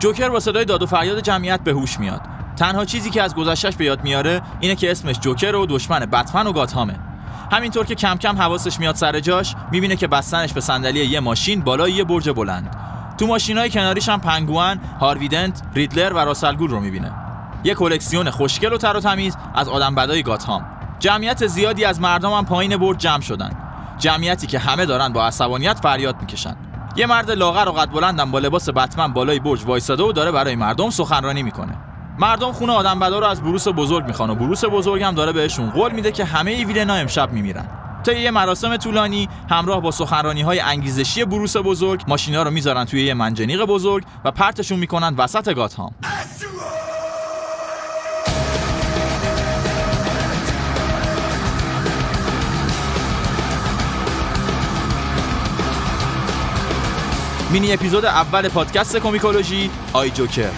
جوکر با صدای داد و فریاد جمعیت به هوش میاد. تنها چیزی که از گذشتش به یاد میاره اینه که اسمش جوکر و دشمن بتمن و گاتهامه. همینطور که کم کم حواسش میاد سر جاش می‌بینه که بستنش به صندلی یه ماشین بالای یه برج بلند. تو ماشینای کناریش هم پنگوان، هارویدنت، ریدلر و راسلگول رو می‌بینه. یه کلکسیون خوشگل و تر و تمیز از آدم بدای گاتهام. جمعیت زیادی از مردم هم پایین برج جمع شدن. جمعیتی که همه دارن با عصبانیت فریاد می‌کشن. یه مرد لاغر و قد بلندم با لباس بتمن بالای برج وایساده و داره برای مردم سخنرانی می‌کنه. مردم خونه آدم بدا رو از بروس بزرگ می‌خوان و بروس بزرگ هم داره بهشون قول میده که همه ویلنا امشب میمیرن. تا یه مراسم طولانی همراه با سخنرانی های انگیزشی بروس بزرگ ماشینا رو می‌ذارن توی یه منجنیق بزرگ و پرتشون می‌کنن وسط گاتهام. مینی اپیزود اول پادکست کومیکولوژی آی جوکر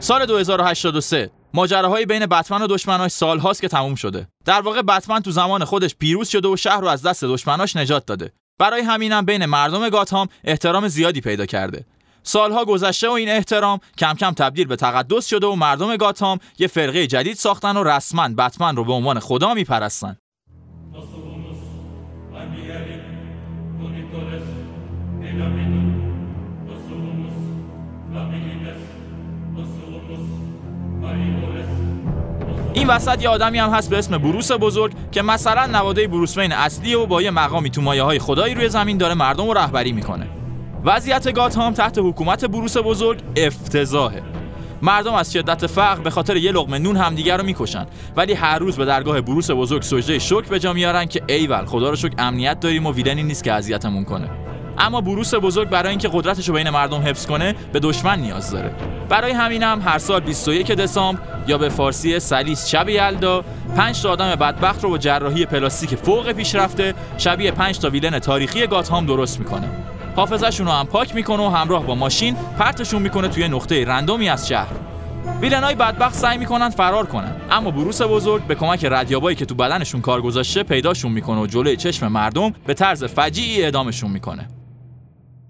سال 2083 ماجراهای بین بتمن و دشمناش سالهاست که تموم شده. در واقع بتمن تو زمان خودش پیروز شده و شهر رو از دست دشمناش نجات داده. برای همینم بین مردم گاتهام احترام زیادی پیدا کرده. سالها گذشته و این احترام کم کم تبدیل به تقدس شده و مردم گاتهام یه فرقه جدید ساختن و رسما بتمن رو به عنوان خدا میپرستن. این وسط یه آدمی هم هست به اسم بروس بزرگ که مثلا نواده بروس وین اصلی و با یه مقامی تو مایه های خدایی روی زمین داره مردم رو رهبری می‌کنه. وضعیت گاتهام تحت حکومت بروس بزرگ افتضاحه. مردم از شدت فقر به خاطر یه لقمه نون همدیگر رو می‌کشن. ولی هر روز به درگاه بروس بزرگ سجده شکر به جا میارن که ایول خدا رو شکر امنیت داریم و ویلنی نیست که اذیتمون کنه. اما بروس بزرگ برای اینکه قدرتش رو بین مردم حفظ کنه به دشمن نیاز داره. برای همینم هر سال 21 دسامبر یا به فارسی سلیس شب یلدا 5 تا آدم بدبخت رو با جراحی پلاستیک فوق پیشرفته شبیه 5 تا ویلن تاریخی گاتهام درست می‌کنه. حافظشون رو هم پاک می‌کنه و همراه با ماشین پرتشون می‌کنه توی نقطه رندومی از شهر. ویلنای بدبخت سعی می‌کنن فرار کنن اما بروس بزرگ به کمک ردیابایی که تو بدنشون کار گذاشته پیداشون می‌کنه و جلوی چشم مردم به طرز فجیعی اعدامشون می‌کنه.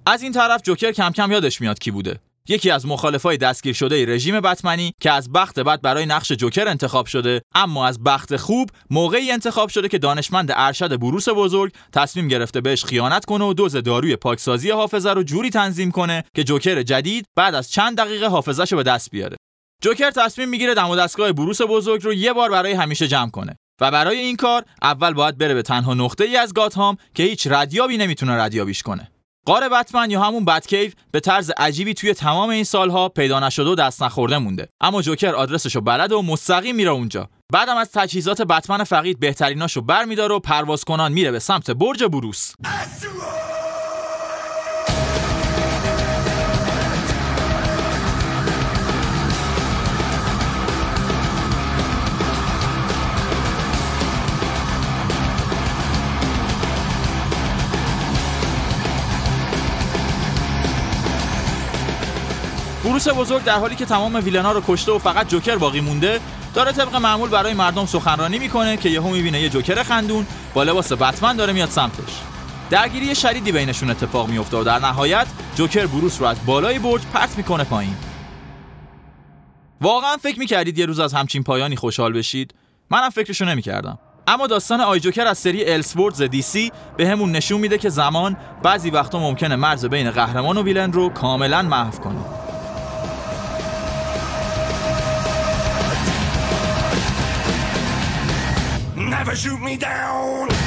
از این طرف جوکر کم کم یادش میاد کی بوده. یکی از مخالفای دستگیر شده رژیم بتمنی که از بخت بد برای نقش جوکر انتخاب شده اما از بخت خوب موقعی انتخاب شده که دانشمند ارشد بروس بزرگ تصمیم گرفته بهش خیانت کنه و دوز داروی پاکسازی حافظه رو جوری تنظیم کنه که جوکر جدید بعد از چند دقیقه حافظه‌شو به دست بیاره. جوکر تصمیم می‌گیره دم و دستگاه بروس بزرگ رو یه بار برای همیشه جمع کنه و برای این کار اول باید بره به تنها نقطه ای از گاتهام که هیچ ردیابی نمی‌تونه ردیابیش کنه. قار بتمن یا همون بتکیو به طرز عجیبی توی تمام این سالها پیدا نشده و دست نخورده مونده. اما جوکر آدرسشو بلده و مستقیم میره اونجا. بعدم از تجهیزات بتمن فقید بهتریناشو برمیداره و پرواز کنان میره به سمت برج بروس. بروس بزرگ در حالی که تمام ویلنا رو کشته و فقط جوکر باقی مونده داره طبق معمول برای مردم سخنرانی می‌کنه که یهو می‌بینه یه جوکر خندون با لباس بتمن داره میاد سمتش. درگیری شدیدی بینشون اتفاق میفته و در نهایت جوکر بروس رو از بالای برج پرت می‌کنه پایین. واقعا فکر می‌کردید یه روز از همچین پایانی خوشحال بشید؟ منم فکرشو نمی‌کردم. اما داستان آی جوکر از سری السوردز دی سی به همون نشون میده که زمان بعضی وقتا ممکنه مرز بین قهرمان و ویلن رو کاملا محو کنه. Never shoot me down.